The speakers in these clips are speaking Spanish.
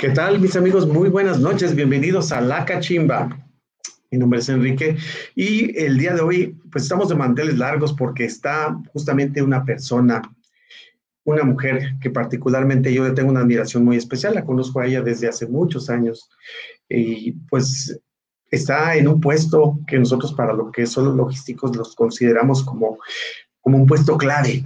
¿Qué tal, mis amigos? Muy buenas noches. Bienvenidos a La Cachimba. Mi nombre es Enrique y el día de hoy, pues estamos de manteles largos porque está justamente una persona, una mujer que particularmente yo le tengo una admiración muy especial. La conozco a ella desde hace muchos años y pues está en un puesto que nosotros para lo que son los logísticos los consideramos como, como un puesto clave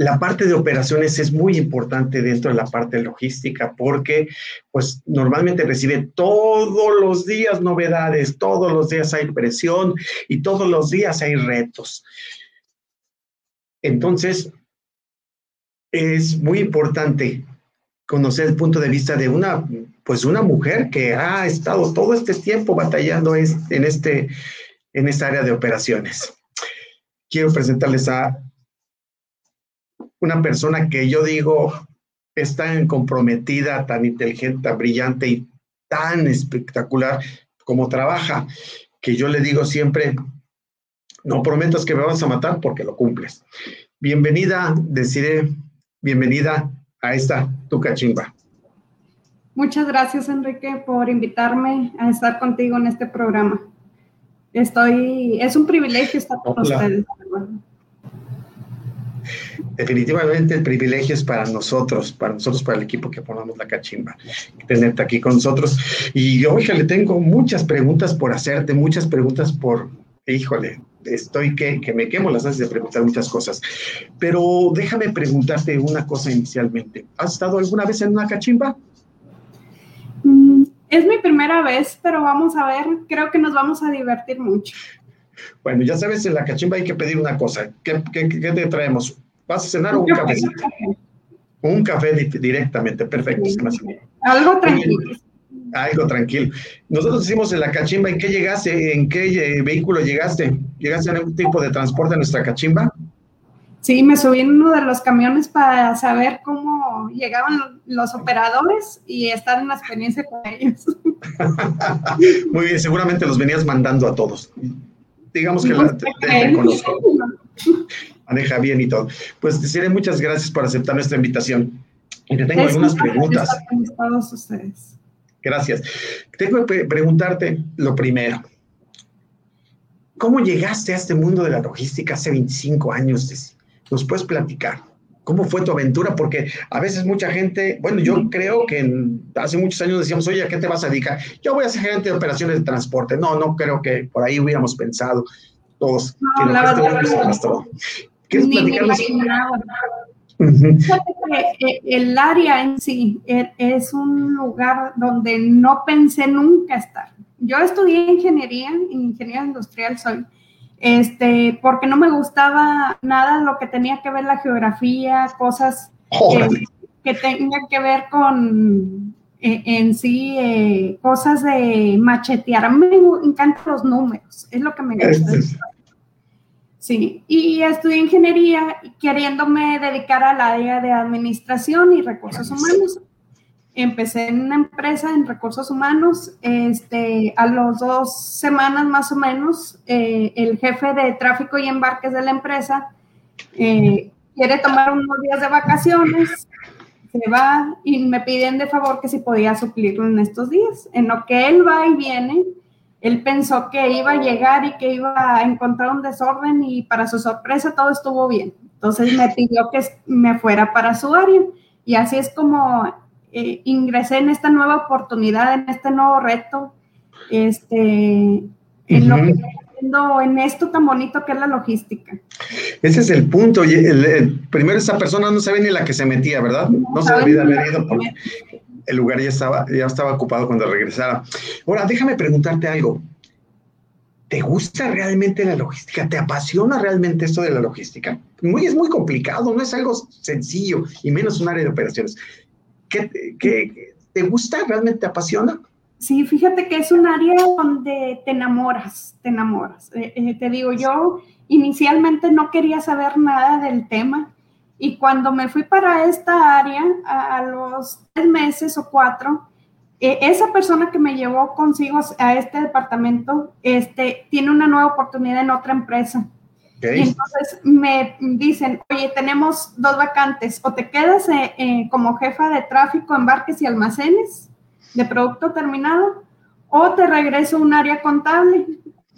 la parte de operaciones es muy importante dentro de la parte logística porque pues normalmente recibe todos los días novedades, todos los días hay presión y todos los días hay retos. Entonces, es muy importante conocer el punto de vista de una, pues una mujer que ha estado todo este tiempo batallando en, este, en esta área de operaciones. Quiero presentarles a una persona que yo digo es tan comprometida, tan inteligente, tan brillante y tan espectacular como trabaja, que yo le digo siempre, no prometas que me vas a matar porque lo cumples. Bienvenida, deciré, bienvenida a esta tu cachimba. Muchas gracias, Enrique, por invitarme a estar contigo en este programa. Estoy, es un privilegio estar con ustedes definitivamente el privilegio es para nosotros, para nosotros, para el equipo que ponemos la cachimba, tenerte aquí con nosotros. Y le tengo muchas preguntas por hacerte, muchas preguntas por, híjole, estoy que, que me quemo las haces de preguntar muchas cosas. Pero déjame preguntarte una cosa inicialmente. ¿Has estado alguna vez en una cachimba? Mm, es mi primera vez, pero vamos a ver, creo que nos vamos a divertir mucho. Bueno, ya sabes, en la cachimba hay que pedir una cosa. ¿Qué, qué, qué te traemos? ¿Vas a cenar o un cafecito? Un café directamente, perfecto. Algo tranquilo. Algo tranquilo. Nosotros decimos en la cachimba, ¿en qué llegaste? ¿En qué eh, vehículo llegaste? ¿Llegaste en algún tipo de transporte en nuestra cachimba? Sí, me subí en uno de los camiones para saber cómo llegaban los operadores y estar en la experiencia con ellos. Muy bien, seguramente los venías mandando a todos. Digamos que la, conozco maneja bien y todo. Pues decirle muchas gracias por aceptar nuestra invitación. Y te tengo algunas preguntas. Todos ustedes. Gracias. Tengo que preguntarte lo primero. ¿Cómo llegaste a este mundo de la logística hace 25 años? ¿Nos puedes platicar? ¿Cómo fue tu aventura? Porque a veces mucha gente, bueno, yo creo que hace muchos años decíamos, oye, ¿a qué te vas a dedicar? Yo voy a ser gerente de operaciones de transporte. No, no creo que por ahí hubiéramos pensado todos que lo que este ¿Quieres platicarnos? Eh, el área en sí e, es un lugar donde no pensé nunca estar. Yo estudié ingeniería, ingeniería industrial soy, este, porque no me gustaba nada lo que tenía que ver la geografía, cosas que tengan que ver con eh, en sí eh, cosas de machetear. A mí me encantan los números, es lo que me gusta. Sí, y estudié ingeniería queriéndome dedicar al área de administración y recursos humanos. Empecé en una empresa en recursos humanos. Este, a las dos semanas más o menos, eh, el jefe de tráfico y embarques de la empresa eh, quiere tomar unos días de vacaciones, se va y me piden de favor que si podía suplirlo en estos días. En lo que él va y viene, él pensó que iba a llegar y que iba a encontrar un desorden y para su sorpresa todo estuvo bien. Entonces me pidió que me fuera para su área y así es como eh, ingresé en esta nueva oportunidad, en este nuevo reto, este, en lo que en esto tan bonito que es la logística. Ese es el punto. primero esa persona no sabe ni la que se metía, ¿verdad? No, se debía haber ido porque el lugar ya estaba, ya estaba ocupado cuando regresara. Ahora, déjame preguntarte algo. ¿Te gusta realmente la logística? ¿Te apasiona realmente esto de la logística? Muy, es muy complicado, no es algo sencillo, y menos un área de operaciones. ¿Qué, te gusta? ¿Realmente te apasiona? Sí, fíjate que es un área donde te enamoras, te enamoras. Eh, eh, te digo, yo inicialmente no quería saber nada del tema y cuando me fui para esta área, a, los tres meses o cuatro, eh, esa persona que me llevó consigo a este departamento este, tiene una nueva oportunidad en otra empresa. Y entonces me dicen, oye, tenemos dos vacantes, o te quedas eh, eh, como jefa de tráfico, embarques y almacenes de producto terminado, o te regreso a un área contable,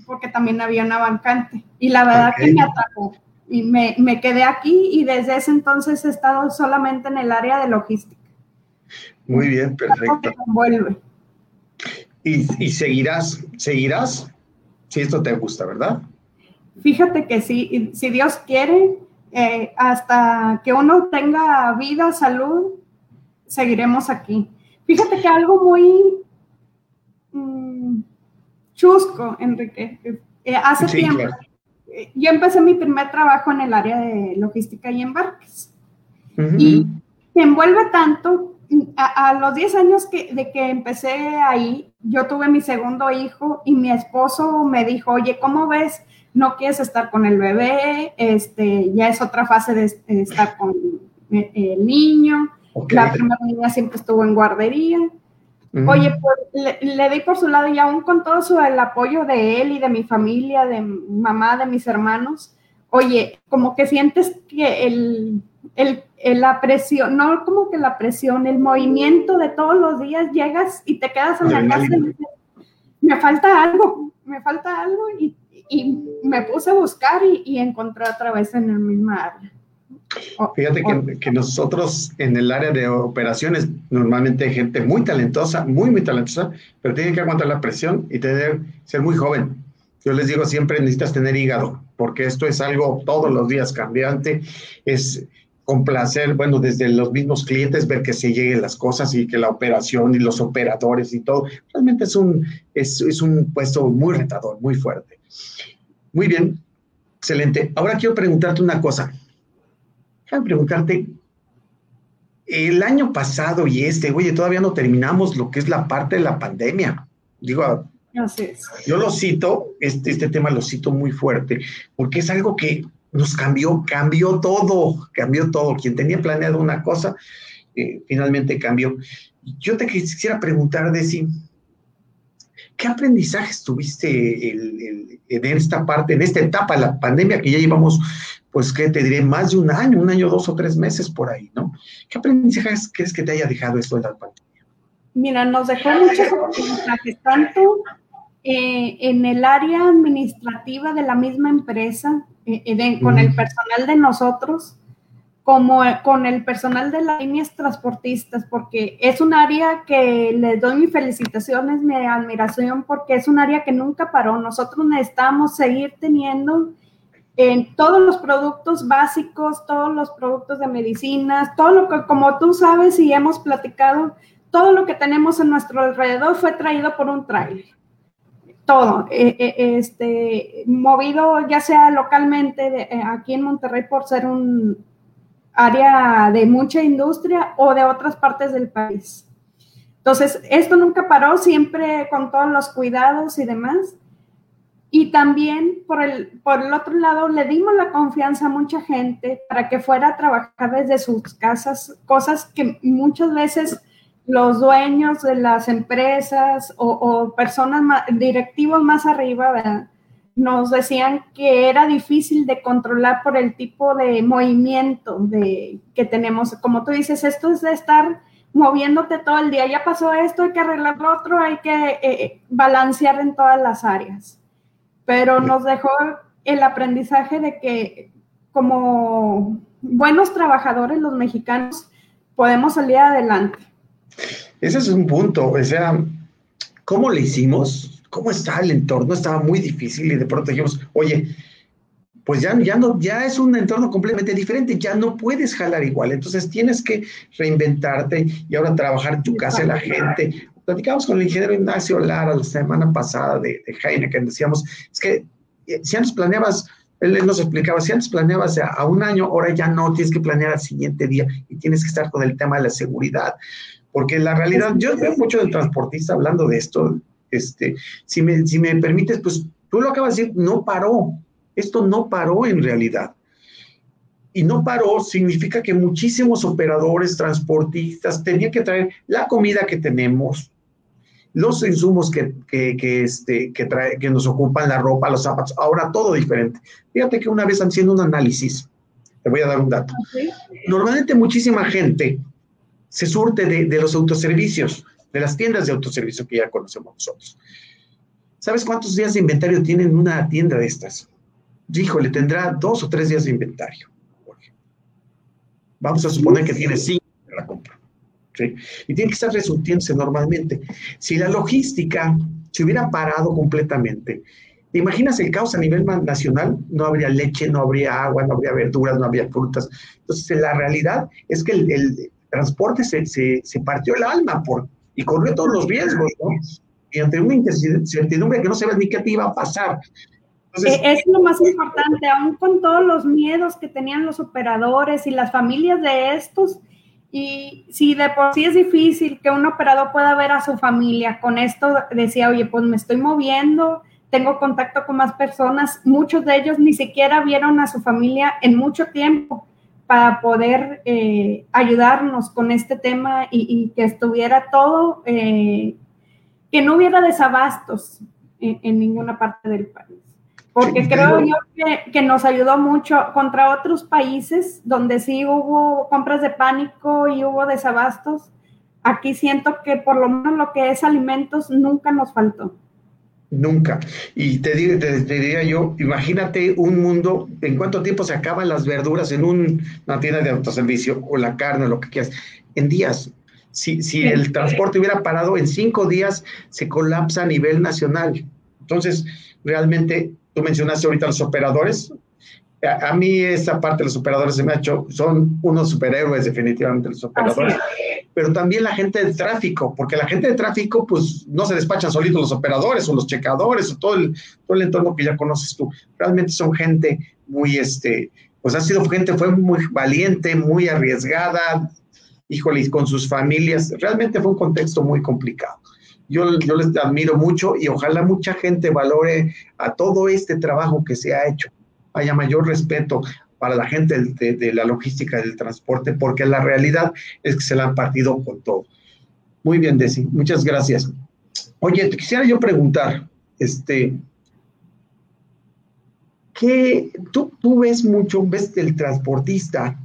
porque también había una vacante. Y la verdad que me atrapó. Y me, me, quedé aquí y desde ese entonces he estado solamente en el área de logística. Muy bien, perfecto. Y, y seguirás, seguirás si esto te gusta, ¿verdad? Fíjate que sí, si Dios quiere, eh, hasta que uno tenga vida, salud, seguiremos aquí. Fíjate que algo muy mm, chusco, Enrique. Eh, hace tiempo, eh, yo empecé mi primer trabajo en el área de logística y embarques. Y me envuelve tanto a, los 10 años que, de que empecé ahí, yo tuve mi segundo hijo y mi esposo me dijo, oye, ¿cómo ves? No quieres estar con el bebé, este, ya es otra fase de estar con el niño. La primera niña siempre estuvo en guardería. Oye, pues le, di por su lado y aún con todo su, el apoyo de él y de mi familia, de mamá, de mis hermanos, oye, como que sientes que el, el la presión, no como que la presión, el movimiento de todos los días llegas y te quedas en la casa y me falta algo, me falta algo y, y me puse a buscar y, y, encontré otra vez en el mismo área. Fíjate que, que, nosotros en el área de operaciones normalmente hay gente muy talentosa, muy, muy talentosa, pero tienen que aguantar la presión y tener, ser muy joven. Yo les digo siempre necesitas tener hígado, porque esto es algo todos los días cambiante. Es, complacer, bueno, desde los mismos clientes, ver que se lleguen las cosas y que la operación y los operadores y todo, realmente es un, es, es un puesto muy retador, muy fuerte. Muy bien, excelente. Ahora quiero preguntarte una cosa. Quiero preguntarte, el año pasado y este, oye, todavía no terminamos lo que es la parte de la pandemia. Digo, yo lo cito, este, este tema lo cito muy fuerte, porque es algo que nos cambió, cambió todo, cambió todo. Quien tenía planeado una cosa, eh, finalmente cambió. Yo te quisiera preguntar, Desi, ¿qué aprendizajes tuviste en esta parte, en esta etapa de la pandemia que ya llevamos, pues, ¿qué te diré? Más de un año, un año, dos o tres meses por ahí, ¿no? ¿Qué aprendizajes crees que te haya dejado esto de la pandemia? Mira, nos dejó muchos aprendizajes, tanto eh, en el área administrativa de la misma empresa, eh, eh, con el personal de nosotros, como con el personal de las líneas transportistas, porque es un área que les doy mis felicitaciones, mi admiración, porque es un área que nunca paró. Nosotros necesitamos seguir teniendo en todos los productos básicos, todos los productos de medicinas, todo lo que, como tú sabes y hemos platicado, todo lo que tenemos en nuestro alrededor fue traído por un trailer todo, eh, eh, este, movido ya sea localmente eh, aquí en Monterrey por ser un área de mucha industria o de otras partes del país. Entonces, esto nunca paró, siempre con todos los cuidados y demás. Y también por el, por el otro lado, le dimos la confianza a mucha gente para que fuera a trabajar desde sus casas, cosas que muchas veces los dueños de las empresas o, personas directivos más arriba, nos decían que era difícil de controlar por el tipo de movimiento de, que tenemos. Como tú dices, esto es de estar moviéndote todo el día. Ya pasó esto, hay que arreglar lo otro, hay que eh, eh, balancear en todas las áreas. Pero nos dejó el aprendizaje de que como buenos trabajadores los mexicanos podemos salir adelante ese es un punto, o sea, ¿cómo le hicimos? ¿Cómo está el entorno? Estaba muy difícil y de pronto dijimos, oye, pues ya, ya, no, ya es un entorno completamente diferente, ya no puedes jalar igual, entonces tienes que reinventarte y ahora trabajar en tu casa, la gente. Platicamos con el ingeniero Ignacio Lara la semana pasada de, de Heineken, decíamos, es que eh, si antes planeabas, él nos explicaba, si antes planeabas a, a un año, ahora ya no, tienes que planear al siguiente día y tienes que estar con el tema de la seguridad. Porque la realidad, yo veo mucho del transportista hablando de esto. Este, si, me, si me permites, pues tú lo acabas de decir, no paró. Esto no paró en realidad. Y no paró significa que muchísimos operadores, transportistas, tenían que traer la comida que tenemos, los insumos que, que, este, que, trae, que nos ocupan, la ropa, los zapatos, ahora todo diferente. Fíjate que una vez haciendo un análisis, te voy a dar un dato. Normalmente muchísima gente se surte de, de, los autoservicios, de las tiendas de autoservicio que ya conocemos nosotros. ¿Sabes cuántos días de inventario tienen una tienda de estas? Híjole, tendrá dos o tres días de inventario. Vamos a suponer que tiene cinco de la compra. Y tiene que estar resurtiéndose normalmente. Si la logística se hubiera parado completamente, ¿te imaginas el caos a nivel nacional? No habría leche, no habría agua, no habría verduras, no habría frutas. Entonces, la realidad es que el, transporte se, se, partió el alma por, y corrió todos los riesgos, ¿no? Y ante una incertidumbre que no sabes ni qué te iba a pasar. Eh, es lo más importante, aún con todos los miedos que tenían los operadores y las familias de estos, y si de por sí es difícil que un operador pueda ver a su familia, con esto decía, oye, pues me estoy moviendo, tengo contacto con más personas, muchos de ellos ni siquiera vieron a su familia en mucho tiempo para poder eh, ayudarnos con este tema y, que estuviera todo, eh, que no hubiera desabastos en ninguna parte del país porque creo yo que, nos ayudó mucho contra otros países donde sí hubo compras de pánico y hubo desabastos. Aquí siento que por lo menos lo que es alimentos nunca nos faltó. Nunca. Y te, diría yo, imagínate un mundo, ¿en cuánto tiempo se acaban las verduras en una tienda de autoservicio o la carne o lo que quieras? En días. Si, si el transporte hubiera parado en cinco días, se colapsa a nivel nacional. Entonces, realmente Tú mencionaste ahorita los operadores. A, mí esa parte de los operadores se me ha hecho, son unos superhéroes definitivamente los operadores, pero también la gente de tráfico, porque la gente de tráfico pues no se despachan solitos los operadores o los checadores o todo el, todo el entorno que ya conoces tú. Realmente son gente muy, este, pues ha sido gente, fue muy valiente, muy arriesgada, híjole, con sus familias. Realmente fue un contexto muy complicado. Yo, les admiro mucho y ojalá mucha gente valore a todo este trabajo que se ha hecho. Haya mayor respeto para la gente de, la logística del transporte, porque la realidad es que se la han partido con todo. Muy bien, Desi, muchas gracias. Oye, te quisiera yo preguntar, este, ¿qué tú, tú ves mucho, ves el transportista,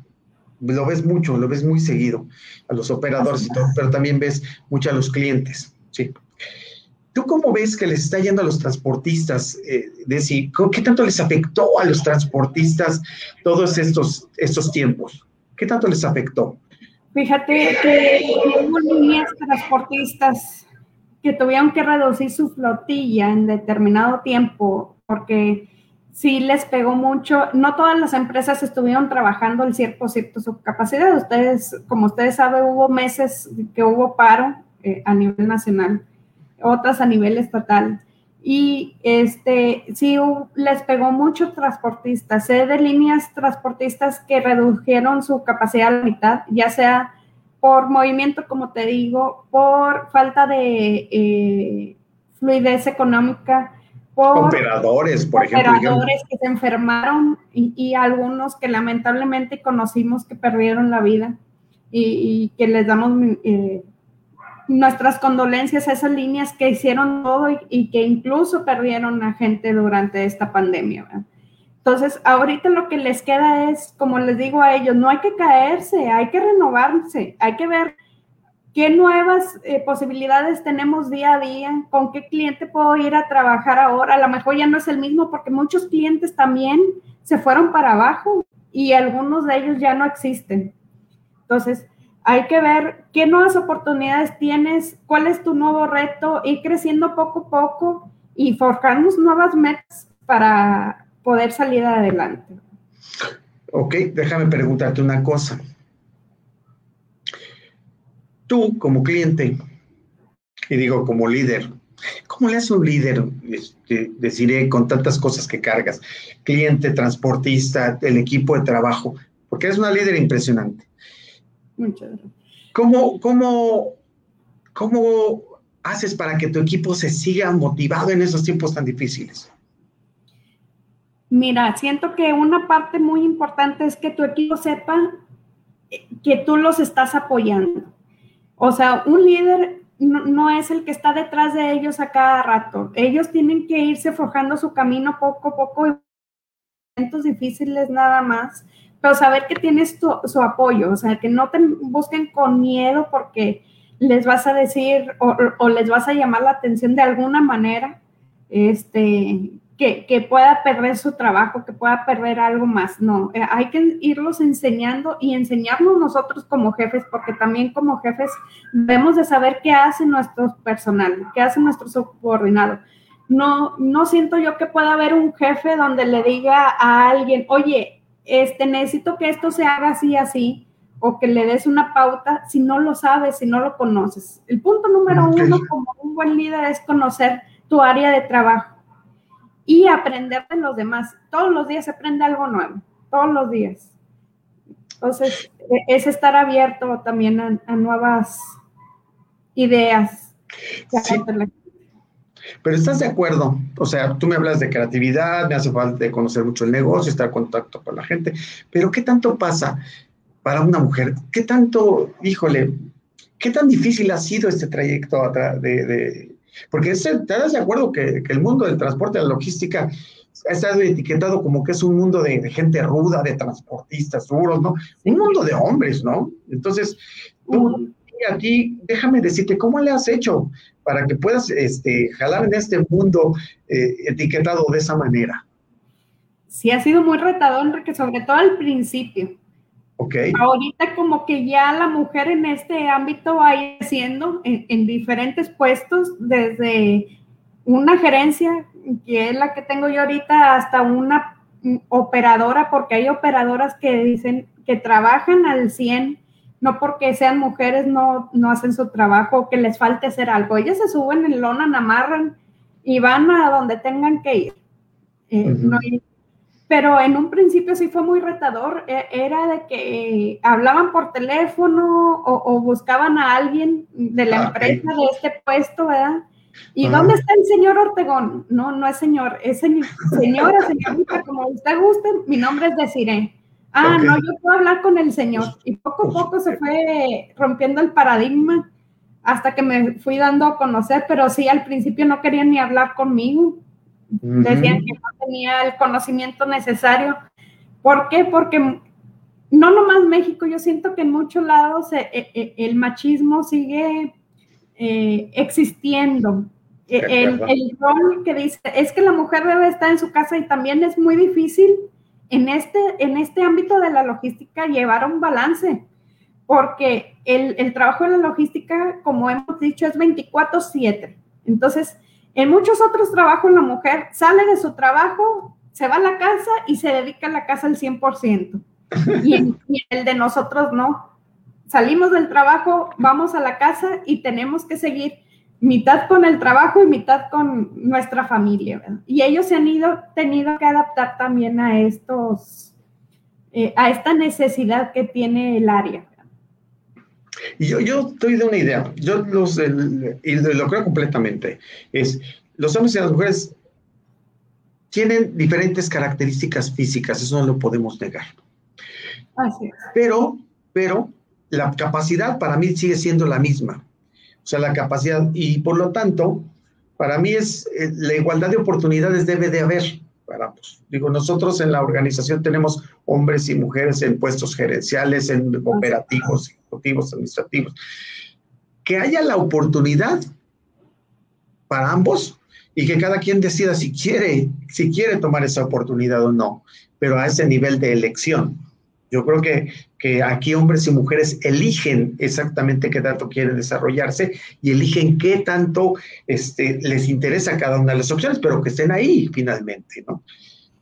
lo ves mucho, lo ves muy seguido, a los operadores y todo, pero también ves mucho a los clientes. Sí. ¿Tú cómo ves que les está yendo a los transportistas, eh, Desi? ¿Qué tanto les afectó a los transportistas todos estos, estos tiempos? ¿Qué tanto les afectó? Fíjate que hubo líneas transportistas que tuvieron que reducir su flotilla en determinado tiempo porque sí les pegó mucho. No todas las empresas estuvieron trabajando al 100% su capacidad. Ustedes, como ustedes saben, hubo meses que hubo paro eh, a nivel nacional, otras a nivel estatal. Y este, sí les pegó mucho transportistas. Sé de líneas transportistas que redujeron su capacidad a la mitad, ya sea por movimiento, como te digo, por falta de eh, fluidez económica, por operadores, por ejemplo. Operadores que se enfermaron y, algunos que lamentablemente conocimos que perdieron la vida y, que les damos eh, nuestras condolencias a esas líneas que hicieron todo y, que incluso perdieron a gente durante esta pandemia. Entonces, ahorita lo que les queda es, como les digo a ellos, no hay que caerse, hay que renovarse, hay que ver qué nuevas eh, posibilidades tenemos día a día, con qué cliente puedo ir a trabajar ahora. A lo mejor ya no es el mismo porque muchos clientes también se fueron para abajo y algunos de ellos ya no existen. Entonces, hay que ver qué nuevas oportunidades tienes, cuál es tu nuevo reto, ir creciendo poco a poco y forjarnos nuevas metas para poder salir adelante. Ok, déjame preguntarte una cosa. Tú como cliente, y digo como líder, ¿cómo le hace un líder, este, deciré, con tantas cosas que cargas? Cliente, transportista, el equipo de trabajo, porque eres una líder impresionante. Muchas gracias. ¿Cómo, cómo, ¿Cómo haces para que tu equipo se siga motivado en esos tiempos tan difíciles? Mira, siento que una parte muy importante es que tu equipo sepa que tú los estás apoyando. O sea, un líder no, es el que está detrás de ellos a cada rato. Ellos tienen que irse forjando su camino poco a poco, momentos difíciles nada más, pero saber que tienes su apoyo, o sea, que no te busquen con miedo porque les vas a decir o, o les vas a llamar la atención de alguna manera, este, que, pueda perder su trabajo, que pueda perder algo más. No, eh, hay que irlos enseñando y enseñarnos nosotros como jefes, porque también como jefes debemos de saber qué hace nuestro personal, qué hace nuestro subordinado. No, no siento yo que pueda haber un jefe donde le diga a alguien, oye, este, necesito que esto se haga así, así, o que le des una pauta si no lo sabes, si no lo conoces. El punto número uno como un buen líder es conocer tu área de trabajo y aprender de los demás. Todos los días se aprende algo nuevo, todos los días. Entonces, e, es estar abierto también a, nuevas ideas. Pero estás de acuerdo, o sea, tú me hablas de creatividad, me hace falta de conocer mucho el negocio, estar en contacto con la gente, pero ¿qué tanto pasa para una mujer? ¿Qué tanto, híjole, qué tan difícil ha sido este trayecto de, porque te das de acuerdo que, el mundo del transporte, la logística, ha estado etiquetado como que es un mundo de, gente ruda, de transportistas duros, ¿no? Un mundo de hombres, ¿no? Entonces, tú, aquí, déjame decirte, ¿cómo le has hecho para que puedas este, jalar en este mundo eh, etiquetado de esa manera? Sí, ha sido muy retador, Enrique, sobre todo al principio Ahorita como que ya la mujer en este ámbito va en, en, diferentes puestos, desde una gerencia, que es la que tengo yo ahorita, hasta una operadora, porque hay operadoras que dicen que trabajan al 100, no porque sean mujeres no, no hacen su trabajo, que les falte hacer algo. Ellas se suben en lona, amarran y van a donde tengan que ir. Eh, no hay pero en un principio sí fue muy retador. E, era de que hablaban por teléfono o, buscaban a alguien de la ah, empresa de este puesto, ¿verdad? ¿Y dónde está el señor Ortegón? No, no es señor, es señora, señorita, como usted guste, mi nombre es Desiree. Ah, no, yo puedo hablar con el señor. Y poco a poco se fue rompiendo el paradigma hasta que me fui dando a conocer, pero sí, al principio no querían ni hablar conmigo. Decían que no tenía el conocimiento necesario. ¿Por qué? Porque no nomás México, yo siento que en muchos lados eh, eh, eh, el machismo sigue existiendo. El, el, rol que dice es que la mujer debe estar en su casa y también es muy difícil en este, en este ámbito de la logística llevar un balance, porque el, el trabajo de la logística, como hemos dicho, es 24/7. Entonces, en muchos otros trabajos la mujer sale de su trabajo, se va a la casa y se dedica a la casa al 100%. Y en, el de nosotros no. Salimos del trabajo, vamos a la casa y tenemos que seguir mitad con el trabajo y mitad con nuestra familia. Y ellos se han ido, tenido que adaptar también a estos, eh, a esta necesidad que tiene el área. Y yo, yo estoy de una idea, yo los, y lo creo completamente, es los hombres y las mujeres tienen diferentes características físicas, eso no lo podemos negar. Pero, pero la capacidad para mí sigue siendo la misma. O sea, la capacidad, y por lo tanto, para mí es eh, la igualdad de oportunidades debe de haber para pues, Digo, nosotros en la organización tenemos hombres y mujeres en puestos gerenciales, en operativos, ejecutivos, administrativos. Que haya la oportunidad para ambos y que cada quien decida si quiere, si quiere tomar esa oportunidad o no, pero a ese nivel de elección. Yo creo que, que aquí hombres y mujeres eligen exactamente qué tanto quieren desarrollarse y eligen qué tanto este, les interesa cada una de las opciones, pero que estén ahí finalmente, ¿no?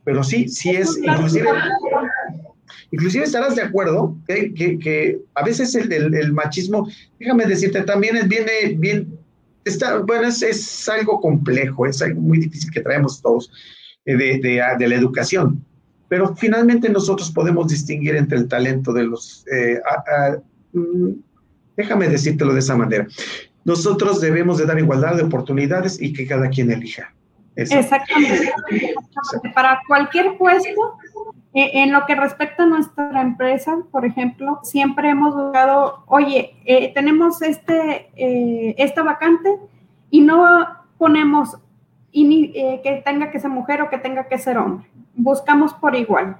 Pero sí, sí es, inclusive, inclusive estarás de acuerdo que, que, a veces el, el, machismo, déjame decirte, también viene bien, está, bueno, es, es, algo complejo, es algo muy difícil que traemos todos eh, de, de, de la educación pero finalmente nosotros podemos distinguir entre el talento de los... Eh, mm, déjame decírtelo de esa manera. Nosotros debemos de dar igualdad de oportunidades y que cada quien elija. Exactamente. Para cualquier puesto, eh, en lo que respecta a nuestra empresa, por ejemplo, siempre hemos buscado, oye, eh, tenemos este, eh, esta vacante y no ponemos que tenga que ser mujer o que tenga que ser hombre. Buscamos por igual.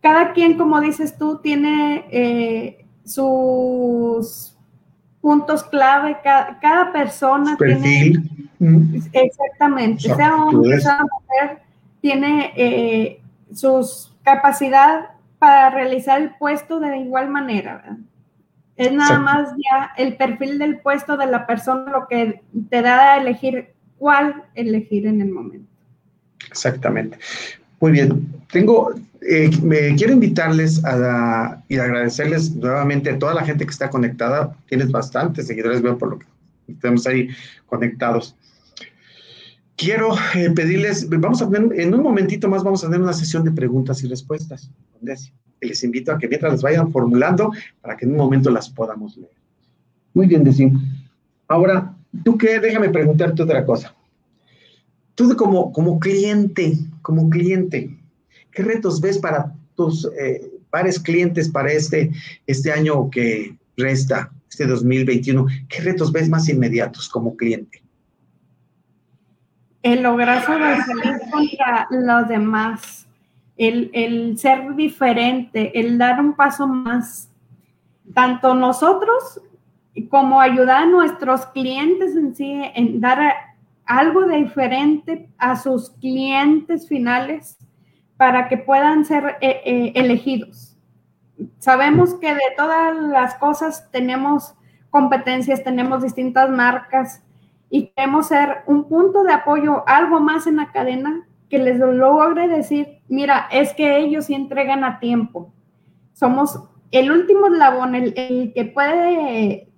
Cada quien, como dices tú, tiene sus puntos clave, cada, persona Perfil. tiene... Exactamente, sea hombre, sea mujer, tiene eh, sus capacidad para realizar el puesto de igual manera. Es nada más ya el perfil del puesto de la persona lo que te da a elegir cuál elegir en el momento. Exactamente. Muy bien. Tengo, eh, me quiero invitarles a y agradecerles nuevamente a toda la gente que está conectada. Tienes bastantes seguidores, veo por lo que estamos ahí conectados. Quiero eh, pedirles, vamos a tener, en un momentito más vamos a tener una sesión de preguntas y respuestas. Les invito a que mientras las vayan formulando para que en un momento las podamos leer. Muy bien, Desi. Ahora, ¿tú qué? Déjame preguntarte otra cosa. Tú como, como cliente, como cliente, ¿qué retos ves para tus eh, pares clientes para este, este año que resta, este 2021? ¿Qué retos ves más inmediatos como cliente? El lograr sobresalir contra los demás, el, el ser diferente, el dar un paso más. Tanto nosotros como ayudar a nuestros clientes en sí, en dar algo diferente a sus clientes finales para que puedan ser eh, eh, elegidos. Sabemos que de todas las cosas tenemos competencias, tenemos distintas marcas y queremos ser un punto de apoyo, algo más en la cadena que les logre decir, mira, es que ellos sí entregan a tiempo. Somos el último eslabón, el, el que puede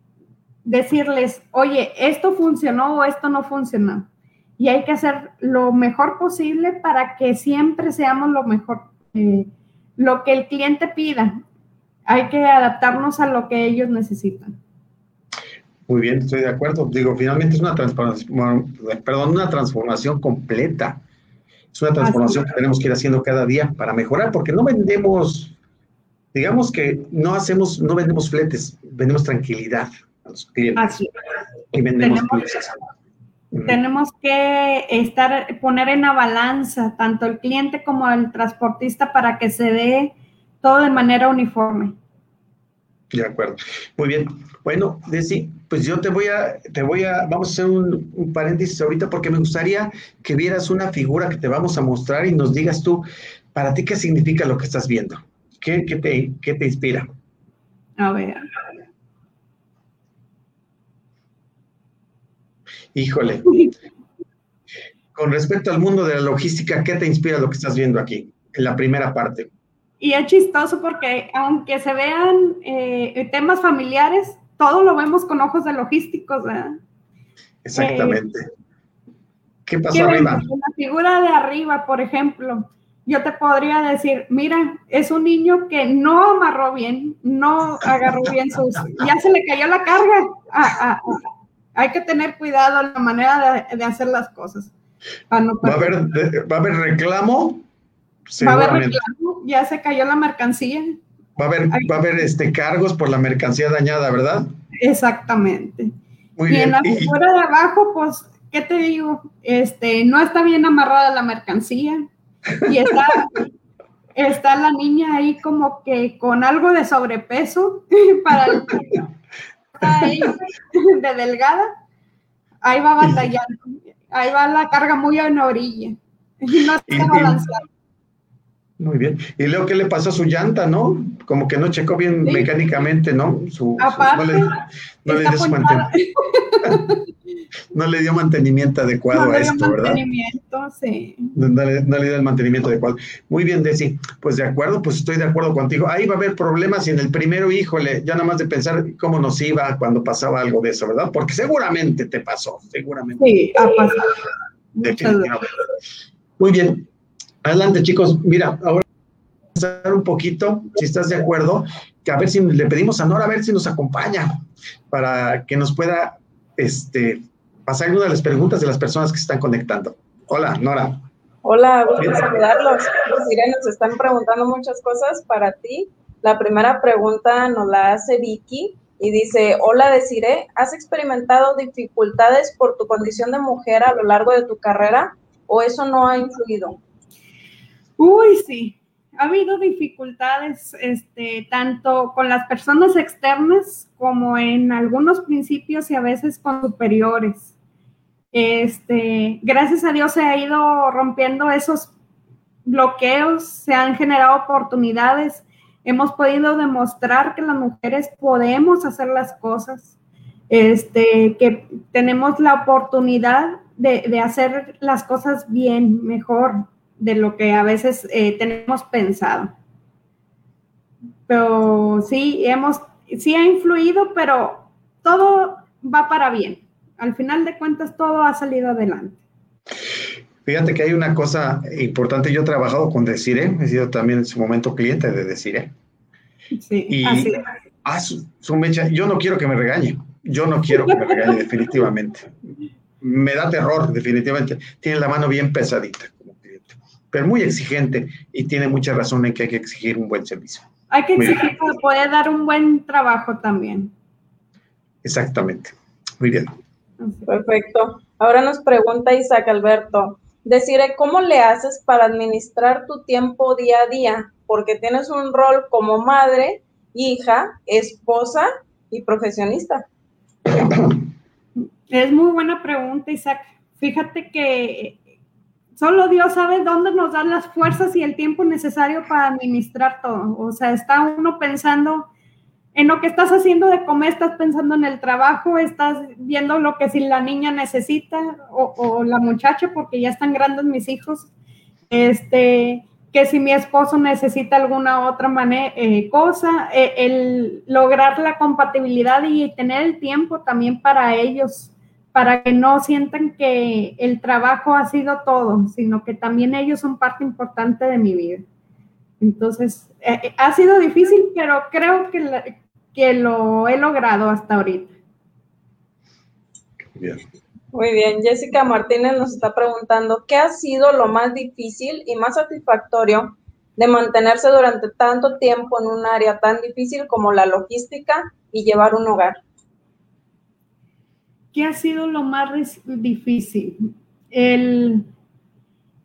decirles, oye, esto funcionó o esto no funcionó. Y hay que hacer lo mejor posible para que siempre seamos lo mejor, eh, lo que el cliente pida. Hay que adaptarnos a lo que ellos necesitan. Muy bien, estoy de acuerdo. Digo, finalmente es una transformación, perdón, una transformación completa. Es una transformación que tenemos que ir haciendo cada día para mejorar, porque no vendemos, digamos que no hacemos, no vendemos fletes, vendemos tranquilidad Así. Y vendemos tenemos, que estar, poner en la balanza tanto el cliente como el transportista para que se dé todo de manera uniforme. De acuerdo. Muy bien. Bueno, Desi, pues yo te voy a, te voy a, vamos a hacer un, paréntesis ahorita porque me gustaría que vieras una figura que te vamos a mostrar y nos digas tú, para ti, qué significa lo que estás viendo. ¿Qué, qué te, qué te inspira? A ver. Híjole. Con respecto al mundo de la logística, ¿qué te inspira lo que estás viendo aquí, en la primera parte? Y es chistoso porque aunque se vean eh, temas familiares, todo lo vemos con ojos de logísticos, ¿verdad? Exactamente. ¿Qué pasó arriba? La figura de arriba, por ejemplo, yo te podría decir, mira, es un niño que no amarró bien, no agarró bien sus, ya se le cayó la carga a, hay que tener cuidado en la manera de, hacer las cosas. ¿Va, a haber, ¿Va a haber reclamo? Va a haber reclamo, ya se cayó la mercancía. Va a haber, va a haber este, cargos por la mercancía dañada, ¿verdad? Exactamente. y en la figura de abajo, pues, ¿qué te digo? Este, no está bien amarrada la mercancía y está, está la niña ahí como que con algo de sobrepeso para el, ahí de delgada, ahí va batallando, ahí va la carga muy en orilla, no está balanceado. Muy bien. Y luego, ¿qué le pasó a su llanta, no? Como que no checó bien mecánicamente, ¿no? Su, Aparte, no le, dio no le dio mantenimiento adecuado a esto, ¿verdad? Mantenimiento, sí. No, le, dio el mantenimiento adecuado. Muy bien, Desi. Pues de acuerdo, pues estoy de acuerdo contigo. Ahí va a haber problemas y en el primero, híjole, ya nada más de pensar cómo nos iba cuando pasaba algo de eso, ¿verdad? Porque seguramente te pasó, seguramente. Sí, ha pasado. Muy bien. Adelante, chicos. Mira, ahora un poquito, si estás de acuerdo, que a ver si le pedimos a Nora a ver si nos acompaña para que nos pueda este, pasar alguna de las preguntas de las personas que se están conectando. Hola, Nora. Hola, gusto saludarlos. Los nos están preguntando muchas cosas para ti. La primera pregunta nos la hace Vicky y dice, hola Desiree, ¿has experimentado dificultades por tu condición de mujer a lo largo de tu carrera o eso no ha influido? Uy, sí, ha habido dificultades este, tanto con las personas externas como en algunos principios y a veces con superiores. Este, gracias a Dios se ha ido rompiendo esos bloqueos, se han generado oportunidades, hemos podido demostrar que las mujeres podemos hacer las cosas, este, que tenemos la oportunidad de, hacer las cosas bien, mejor de lo que a veces eh, tenemos pensado. Pero sí, hemos, sí ha influido, pero todo va para bien al final de cuentas todo ha salido adelante. Fíjate que hay una cosa importante, yo he trabajado con Desire, he sido también en su momento cliente de Desire. Sí, y así es. su, mecha, yo no quiero que me regañe, yo no quiero que me regañe definitivamente. Me da terror, definitivamente. Tiene la mano bien pesadita pero muy exigente y tiene mucha razón en que hay que exigir un buen servicio. Hay que exigir para poder dar un buen trabajo también. Exactamente. Muy bien. Perfecto. Ahora nos pregunta Isaac Alberto, deciré ¿cómo le haces para administrar tu tiempo día a día? Porque tienes un rol como madre, hija, esposa y profesionista. Es muy buena pregunta, Isaac. Fíjate que solo Dios sabe dónde nos dan las fuerzas y el tiempo necesario para administrar todo. O sea, está uno pensando en lo que estás haciendo de comer, estás pensando en el trabajo, estás viendo lo que si la niña necesita o, la muchacha, porque ya están grandes mis hijos, este, que si mi esposo necesita alguna otra eh, cosa, eh, el lograr la compatibilidad y tener el tiempo también para ellos, para que no sientan que el trabajo ha sido todo, sino que también ellos son parte importante de mi vida. Entonces, eh, ha sido difícil, pero creo que, que lo he logrado hasta ahorita. Muy bien, Jessica Martínez nos está preguntando, ¿qué ha sido lo más difícil y más satisfactorio de mantenerse durante tanto tiempo en un área tan difícil como la logística y llevar un hogar? ¿Qué ha sido lo más difícil? El,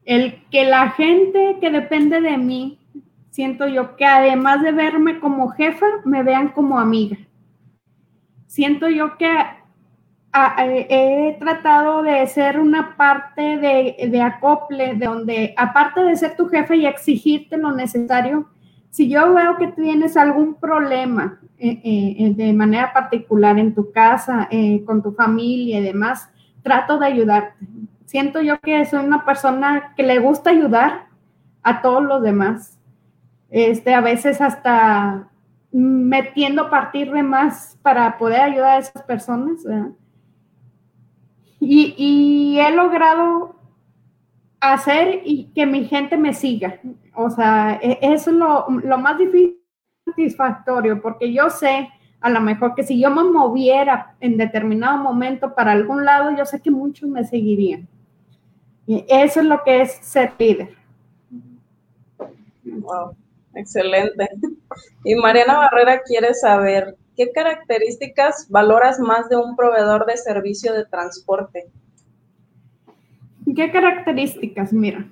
el que la gente que depende de mí siento yo que además de verme como jefa, me vean como amiga. Siento yo que he tratado de ser una parte de, acople, de donde aparte de ser tu jefe y exigirte lo necesario, si yo veo que tienes algún problema eh, eh, de manera particular en tu casa, eh, con tu familia y demás, trato de ayudarte. Siento yo que soy una persona que le gusta ayudar a todos los demás este, a veces hasta metiendo partir de más para poder ayudar a esas personas. Y, he logrado hacer y que mi gente me siga. O sea, eso es lo, lo más difícil, satisfactorio, porque yo sé a lo mejor que si yo me moviera en determinado momento para algún lado, yo sé que muchos me seguirían. Y eso es lo que es ser líder. Wow. Excelente. Y Mariana Barrera quiere saber, ¿qué características valoras más de un proveedor de servicio de transporte? ¿Qué características? Mira,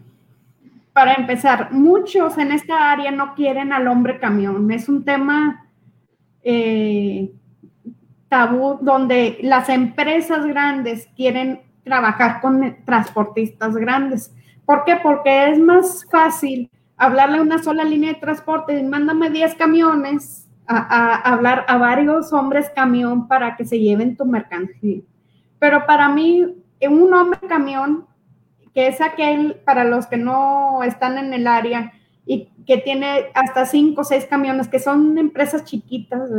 para empezar, muchos en esta área no quieren al hombre camión. Es un tema eh, tabú donde las empresas grandes quieren trabajar con transportistas grandes. ¿Por qué? Porque es más fácil hablarle a una sola línea de transporte y mándame 10 camiones, a, hablar a varios hombres camión para que se lleven tu mercancía. Pero para mí, un hombre camión, que es aquel para los que no están en el área y que tiene hasta 5 o 6 camiones, que son empresas chiquitas,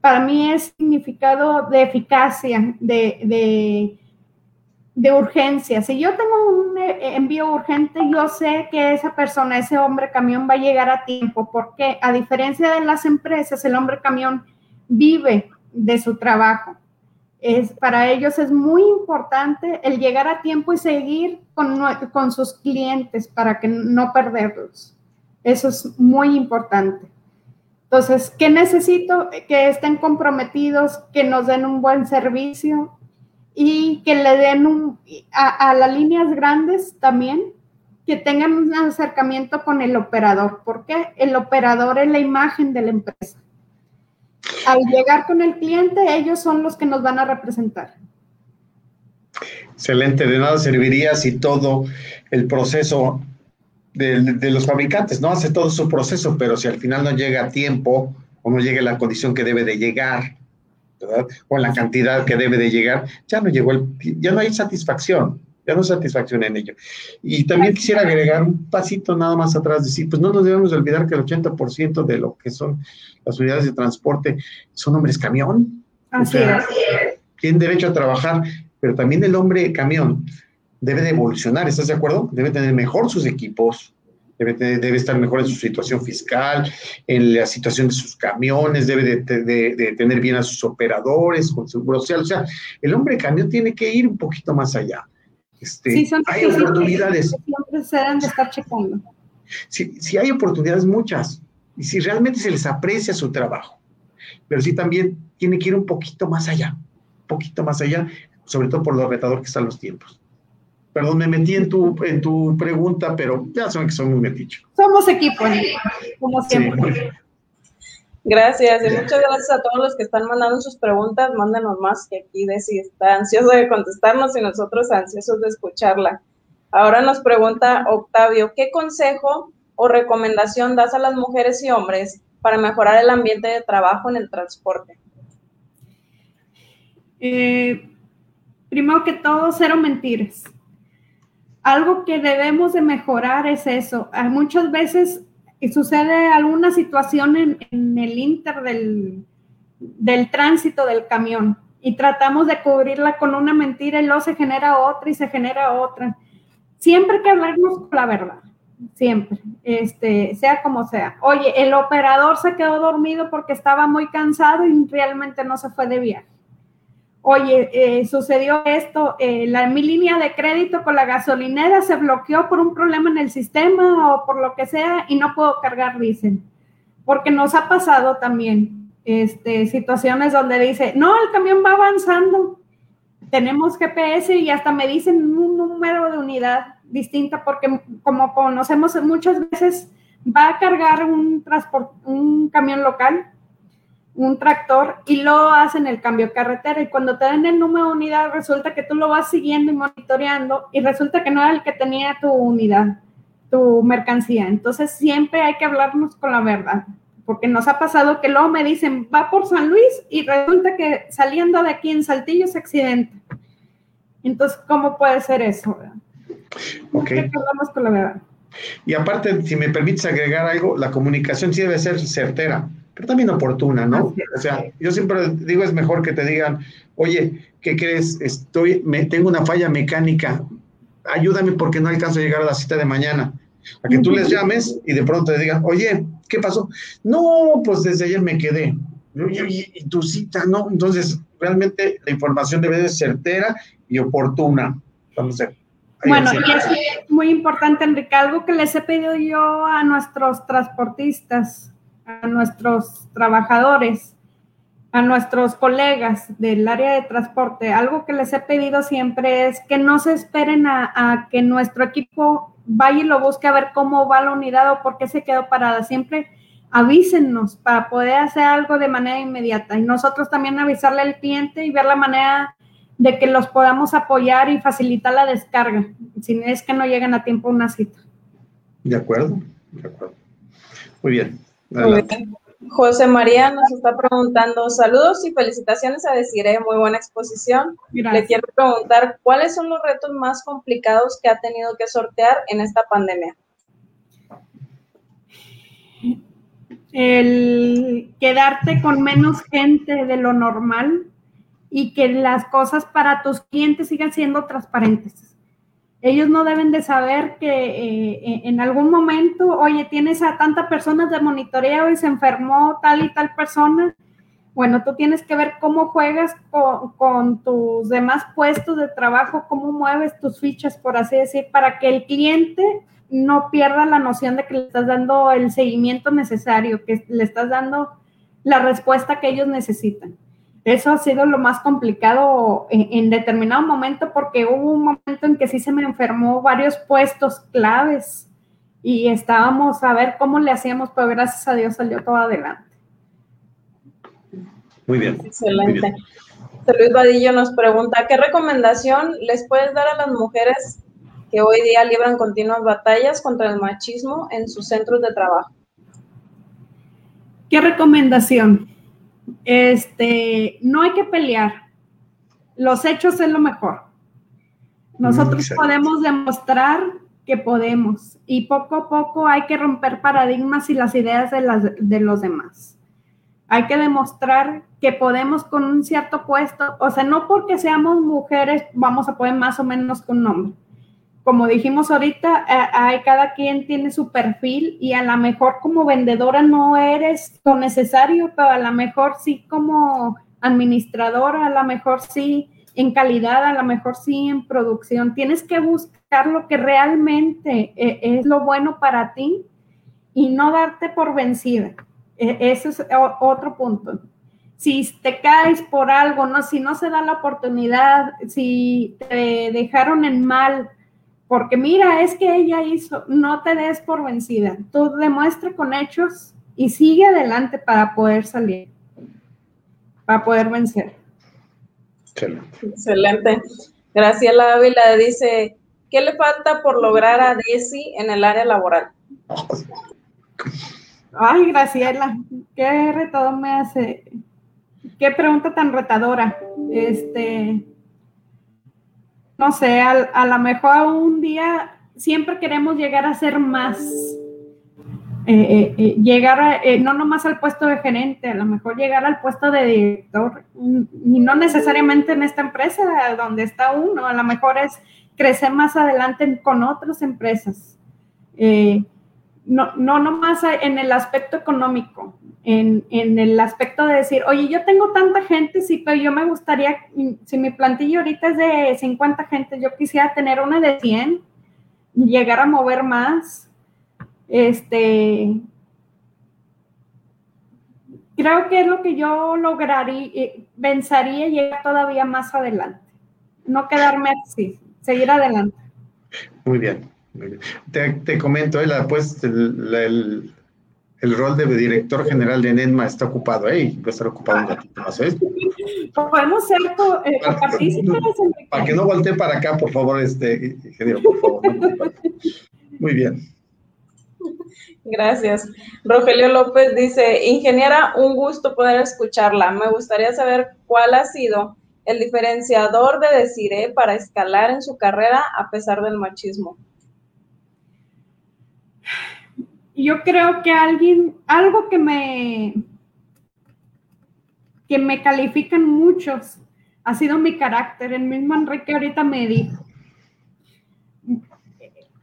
Para mí es significado de eficacia, de de urgencia. Si yo tengo un eh, envío urgente, yo sé que esa persona, ese hombre camión va a llegar a tiempo, porque a diferencia de las empresas, el hombre camión vive de su trabajo. Es, para ellos es muy importante el llegar a tiempo y seguir con, con sus clientes para que no perderlos. Eso es muy importante. Entonces, ¿qué necesito? Que estén comprometidos, que nos den un buen servicio y que le den un, a, a las líneas grandes también, que tengan un acercamiento con el operador, porque el operador es la imagen de la empresa. Al llegar con el cliente, ellos son los que nos van a representar. Excelente, de nada serviría si todo el proceso de, los fabricantes, ¿no? Hace todo su proceso, pero si al final no llega a tiempo o no llega la condición que debe de llegar, ¿verdad? O la cantidad que debe de llegar, ya no llegó el, ya no hay satisfacción, hay satisfacción en ello. Y también quisiera agregar un pasito nada más atrás, decir, pues no nos debemos olvidar que el 80% de lo que son las unidades de transporte son hombres camión. Así es. Tienen derecho a trabajar, pero también el hombre camión debe de evolucionar, ¿estás de acuerdo? Debe tener mejor sus equipos, debe, debe estar mejor en su situación fiscal, en la situación de sus camiones, debe de, tener bien a sus operadores, con seguro social. O sea, el hombre camión tiene que ir un poquito más allá. Este, sí, son hay oportunidades. siempre se deben de estar checando. Sí, sí, hay oportunidades muchas. Y si realmente se les aprecia su trabajo. Pero sí también tiene que ir un poquito más allá. Un poquito más allá, sobre todo por lo retador que están los tiempos. Perdón, me metí en tu, en tu pregunta, pero ya saben que soy muy meticho. Somos equipo, como siempre. Gracias y muchas gracias a todos los que están mandando sus preguntas. Mándenos más que aquí Desi está ansioso de contestarnos y nosotros ansiosos de escucharla. Ahora nos pregunta Octavio, ¿qué consejo o recomendación das a las mujeres y hombres para mejorar el ambiente de trabajo en el transporte? Eh, primero que todo, cero mentiras algo que debemos de mejorar es eso. Muchas veces sucede alguna situación en, el inter del, del, tránsito del camión y tratamos de cubrirla con una mentira y luego se genera otra y se genera otra. Siempre que hablarnos con la verdad, siempre, este, sea como sea. Oye, el operador se quedó dormido porque estaba muy cansado y realmente no se fue de viaje oye, eh, sucedió esto, eh, la, mi línea de crédito con la gasolinera se bloqueó por un problema en el sistema o por lo que sea y no puedo cargar, dicen. Porque nos ha pasado también este, situaciones donde dice, no, el camión va avanzando, tenemos GPS y hasta me dicen un número de unidad distinta porque como conocemos muchas veces va a cargar un, transporte, un camión local un tractor y lo hacen el cambio de carretera y cuando te dan el número de unidad resulta que tú lo vas siguiendo y monitoreando y resulta que no era el que tenía tu unidad, tu mercancía. Entonces siempre hay que hablarnos con la verdad, porque nos ha pasado que luego me dicen, va por San Luis y resulta que saliendo de aquí en Saltillo se accidenta. Entonces, ¿cómo puede ser eso? Ok. hablamos con la verdad. Y aparte, si me permites agregar algo, la comunicación sí debe ser certera pero también oportuna, ¿no? O sea, yo siempre digo, es mejor que te digan, oye, ¿qué crees? Estoy, me, tengo una falla mecánica, ayúdame porque no alcanzo a llegar a la cita de mañana. A que tú les llames y de pronto te digan, oye, ¿qué pasó? No, pues desde ayer me quedé. Y, tu cita, ¿no? Entonces, realmente la información debe ser certera y oportuna. Entonces, bueno, y es muy importante, Enrique, algo que les he pedido yo a nuestros transportistas a nuestros trabajadores, a nuestros colegas del área de transporte, algo que les he pedido siempre es que no se esperen a, que nuestro equipo vaya y lo busque a ver cómo va la unidad o por qué se quedó parada. Siempre avísennos para poder hacer algo de manera inmediata y nosotros también avisarle al cliente y ver la manera de que los podamos apoyar y facilitar la descarga, si es que no llegan a tiempo una cita. De acuerdo, de acuerdo. Muy bien. José María nos está preguntando, saludos y felicitaciones a Desiree, muy buena exposición. Le quiero preguntar, ¿cuáles son los retos más complicados que ha tenido que sortear en esta pandemia? El quedarte con menos gente de lo normal y que las cosas para tus clientes sigan siendo transparentes. Ellos no deben de saber que eh, en algún momento, oye, tienes a tantas personas de monitoreo y se enfermó tal y tal persona. Bueno, tú tienes que ver cómo juegas con, con, tus demás puestos de trabajo, cómo mueves tus fichas, por así decir, para que el cliente no pierda la noción de que le estás dando el seguimiento necesario, que le estás dando la respuesta que ellos necesitan. Eso ha sido lo más complicado en, determinado momento porque hubo un momento en que sí se me enfermó varios puestos claves y estábamos a ver cómo le hacíamos, pero gracias a Dios salió todo adelante. Muy bien. Excelente. Luis Vadillo nos pregunta, ¿qué recomendación les puedes dar a las mujeres que hoy día libran continuas batallas contra el machismo en sus centros de trabajo? ¿Qué recomendación? Este, no hay que pelear. Los hechos es lo mejor. Nosotros podemos demostrar que podemos y poco a poco hay que romper paradigmas y las ideas de, las, de los demás. Hay que demostrar que podemos con un cierto puesto, o sea, no porque seamos mujeres vamos a poder más o menos con un hombre como dijimos ahorita, hay, cada quien tiene su perfil y a lo mejor como vendedora no eres lo necesario, pero a lo mejor sí como administradora, a lo mejor sí en calidad, a lo mejor sí en producción. Tienes que buscar lo que realmente eh, es lo bueno para ti y no darte por vencida. E, ese es otro punto. Si te caes por algo, no, si no se da la oportunidad, si te dejaron en mal, porque mira, es que ella hizo, no te des por vencida, tú demuestra con hechos y sigue adelante para poder salir, para poder vencer. Excelente. Excelente. Graciela Ávila dice, ¿qué le falta por lograr a Desi en el área laboral? Ay, Graciela, qué retador me hace, qué pregunta tan retadora. Este, no sé, a, lo mejor un día siempre queremos llegar a ser más. Eh, eh, eh, llegar a, no nomás al puesto de gerente, a lo mejor llegar al puesto de director, y no necesariamente en esta empresa donde está uno, a lo mejor es crecer más adelante con otras empresas. no, no nomás en el aspecto económico, en, el aspecto de decir, oye, yo tengo tanta gente, sí, pero yo me gustaría, si mi plantilla ahorita es de 50 gente, yo quisiera tener una de 100, llegar a mover más. Este, creo que es lo que yo lograría, eh, pensaría llegar todavía más adelante. No quedarme así, seguir adelante. Muy bien. Te, comento, eh, pues, el, el rol de director general de Enedma está ocupado ahí, va a estar ocupado un ratito más. ¿eh? Podemos ser eh, Para que no voltee para acá, por favor, este ingeniero, por favor. Muy bien. Gracias. Rogelio López dice, ingeniera, un gusto poder escucharla. Me gustaría saber cuál ha sido el diferenciador de Desiree para escalar en su carrera a pesar del machismo yo creo que alguien, algo que me, que me califican muchos, ha sido mi carácter. El mismo Enrique ahorita me dijo.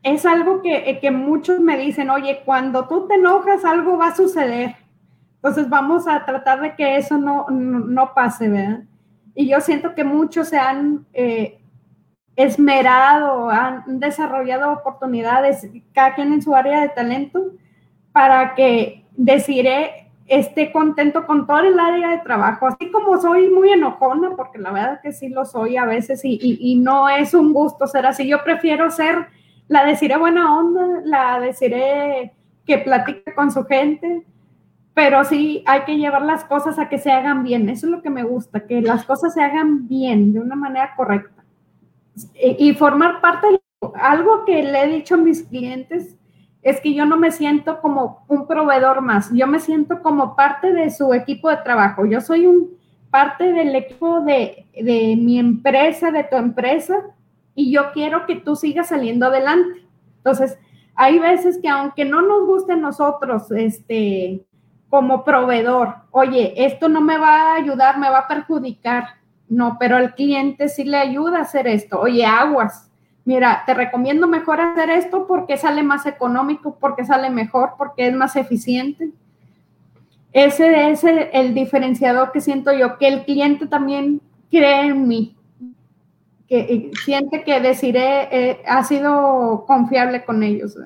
Es algo que, que muchos me dicen, oye, cuando tú te enojas, algo va a suceder. Entonces vamos a tratar de que eso no, no, pase, ¿verdad? Y yo siento que muchos se han eh, esmerado, han desarrollado oportunidades, cada quien en su área de talento, para que deciré esté contento con todo el área de trabajo, así como soy muy enojona, porque la verdad que sí lo soy a veces y, no es un gusto ser así. Yo prefiero ser la deciré buena onda, la deciré que platique con su gente, pero sí hay que llevar las cosas a que se hagan bien. Eso es lo que me gusta, que las cosas se hagan bien, de una manera correcta. Y, y formar parte de algo que le he dicho a mis clientes es que yo no me siento como un proveedor más, yo me siento como parte de su equipo de trabajo, yo soy un parte del equipo de, mi empresa, de tu empresa, y yo quiero que tú sigas saliendo adelante. Entonces, hay veces que aunque no nos guste nosotros, este, como proveedor, oye, esto no me va a ayudar, me va a perjudicar. No, pero al cliente sí le ayuda a hacer esto. Oye, aguas, mira, te recomiendo mejor hacer esto porque sale más económico, porque sale mejor, porque es más eficiente. ese es el, diferenciador que siento yo, que el cliente también cree en mí, que siente que deciré eh, ha sido confiable con ellos.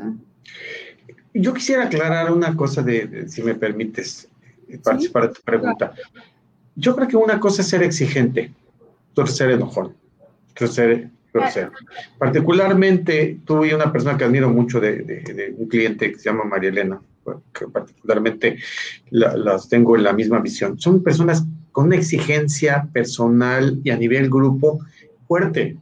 Yo quisiera aclarar una cosa, de, si me permites eh, participar de tu pregunta. Yo creo que una cosa es ser exigente, otra ser enojón, otra ser grosero. Particularmente, tuve una persona que admiro mucho de, de un cliente que se llama María Elena que particularmente las tengo en la misma visión. Son personas con una exigencia personal y a nivel grupo fuerte,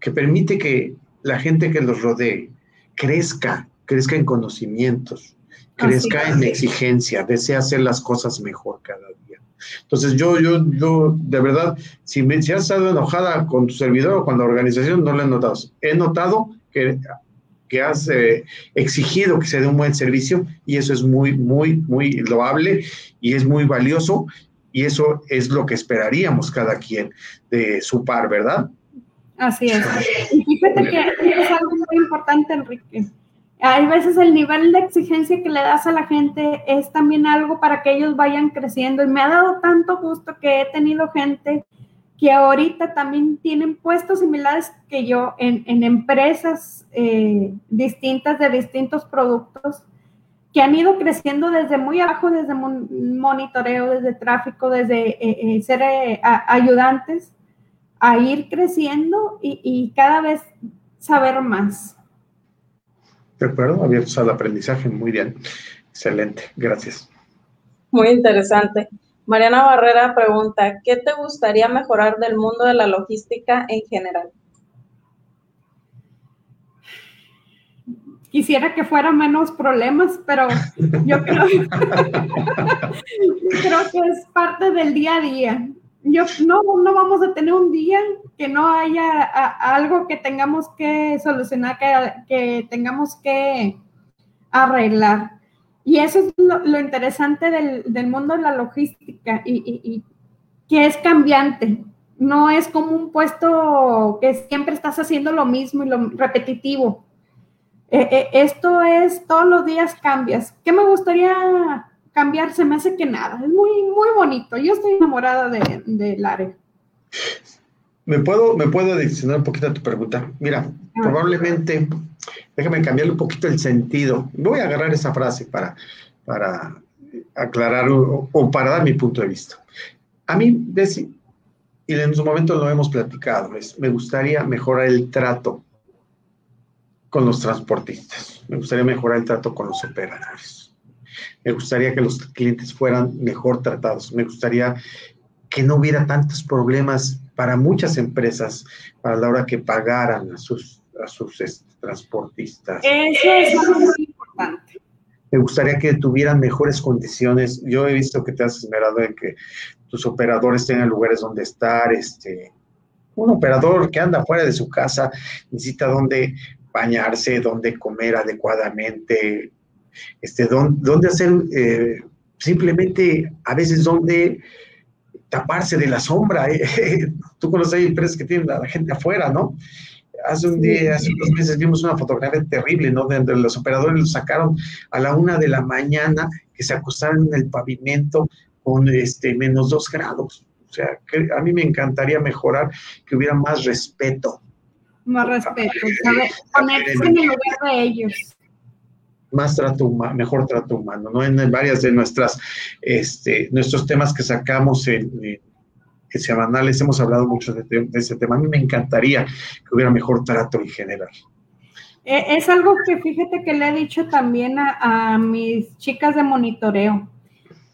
que permite que la gente que los rodee crezca, crezca en conocimientos, crezca en exigencia, desea hacer las cosas mejor cada día. Entonces yo, yo, yo, de verdad, si, me, si has estado enojada con tu servidor o con la organización, no lo he notado. He notado que que has eh, exigido que se dé un buen servicio y eso es muy, muy, muy loable y es muy valioso y eso es lo que esperaríamos cada quien de su par, ¿verdad? Así es. Y fíjate que es algo muy importante, Enrique. Hay veces el nivel de exigencia que le das a la gente es también algo para que ellos vayan creciendo y me ha dado tanto gusto que he tenido gente que ahorita también tienen puestos similares que yo en, empresas eh, distintas de distintos productos que han ido creciendo desde muy abajo, desde monitoreo, desde tráfico, desde eh, eh, ser ayudantes, a ir creciendo y, cada vez saber más. De acuerdo, abiertos al aprendizaje, muy bien, excelente, gracias. Muy interesante. Mariana Barrera pregunta, ¿qué te gustaría mejorar del mundo de la logística en general? Quisiera que fuera menos problemas, pero yo creo, creo que es parte del día a día. Yo, no, no vamos a tener un día que no haya algo que tengamos que solucionar, que, que tengamos que arreglar. Y eso es lo, interesante del, mundo de la logística y, que es cambiante. No es como un puesto que siempre estás haciendo lo mismo y lo repetitivo. Eh, eh, esto es todos los días cambias. ¿Qué me gustaría cambiar? Se me hace que nada. Es muy, muy bonito. Yo estoy enamorada del de, área. ¿Me puedo, ¿Me puedo adicionar un poquito a tu pregunta? Mira, ah. probablemente Déjame cambiarle un poquito el sentido. Voy a agarrar esa frase para, para aclarar o, para dar mi punto de vista. A mí, y en su momento lo hemos platicado, es, me gustaría mejorar el trato con los transportistas, me gustaría mejorar el trato con los operadores, me gustaría que los clientes fueran mejor tratados, me gustaría que no hubiera tantos problemas para muchas empresas para la hora que pagaran a sus a sus este, transportistas. Eso es muy importante. Me gustaría que tuvieran mejores condiciones. Yo he visto que te has esmerado en que tus operadores tengan lugares donde estar. Este, un operador que anda fuera de su casa necesita donde bañarse, donde comer adecuadamente, este, dónde, hacer, eh, simplemente a veces donde taparse de la sombra. Eh. Tú conoces hay empresas que tienen a la gente afuera, ¿no? hace un día, hace unos meses vimos una fotografía terrible, ¿no? Donde los operadores los sacaron a la una de la mañana, que se acostaron en el pavimento con este menos dos grados. O sea, que a mí me encantaría mejorar que hubiera más respeto. Más respeto, ¿sabes? Ponerse en el lugar de ellos más trato humano, mejor trato humano, ¿no? En varias de nuestras, este, nuestros temas que sacamos en, semanales hemos hablado mucho de, ese tema. A mí me encantaría que hubiera mejor trato en general. E, es algo que fíjate que le he dicho también a, mis chicas de monitoreo.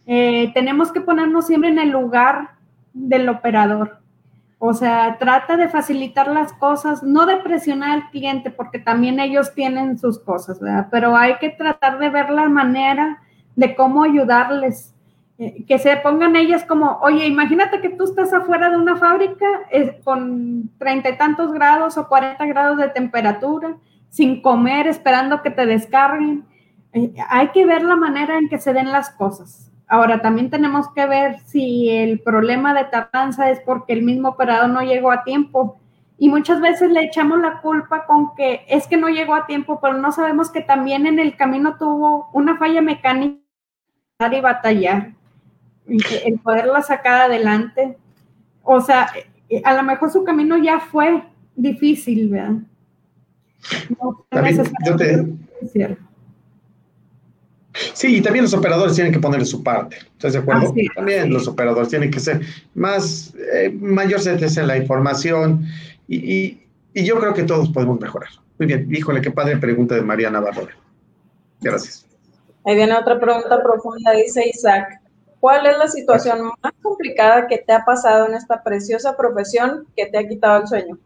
Eh, tenemos que ponernos siempre en el lugar del operador. O sea, trata de facilitar las cosas, no de presionar al cliente, porque también ellos tienen sus cosas, ¿verdad? Pero hay que tratar de ver la manera de cómo ayudarles eh, que se pongan ellas como, oye, imagínate que tú estás afuera de una fábrica eh, con treinta y tantos grados o cuarenta grados de temperatura, sin comer, esperando que te descarguen. Eh, hay que ver la manera en que se den las cosas. Ahora, también tenemos que ver si el problema de tardanza es porque el mismo operador no llegó a tiempo. Y muchas veces le echamos la culpa con que es que no llegó a tiempo, pero no sabemos que también en el camino tuvo una falla mecánica y batallar el poderla sacar adelante. O sea, a lo mejor su camino ya fue difícil, ¿verdad? No, Sí, y también los operadores tienen que poner su parte. ¿Estás de acuerdo? también los operadores tienen que ser más, eh, mayor certeza en la información y, yo creo que todos podemos mejorar. Muy bien, híjole, qué padre pregunta de María Navarro. Gracias. Ahí viene otra pregunta profunda, dice Isaac. ¿Cuál es la situación más complicada que te ha pasado en esta preciosa profesión que te ha quitado el sueño?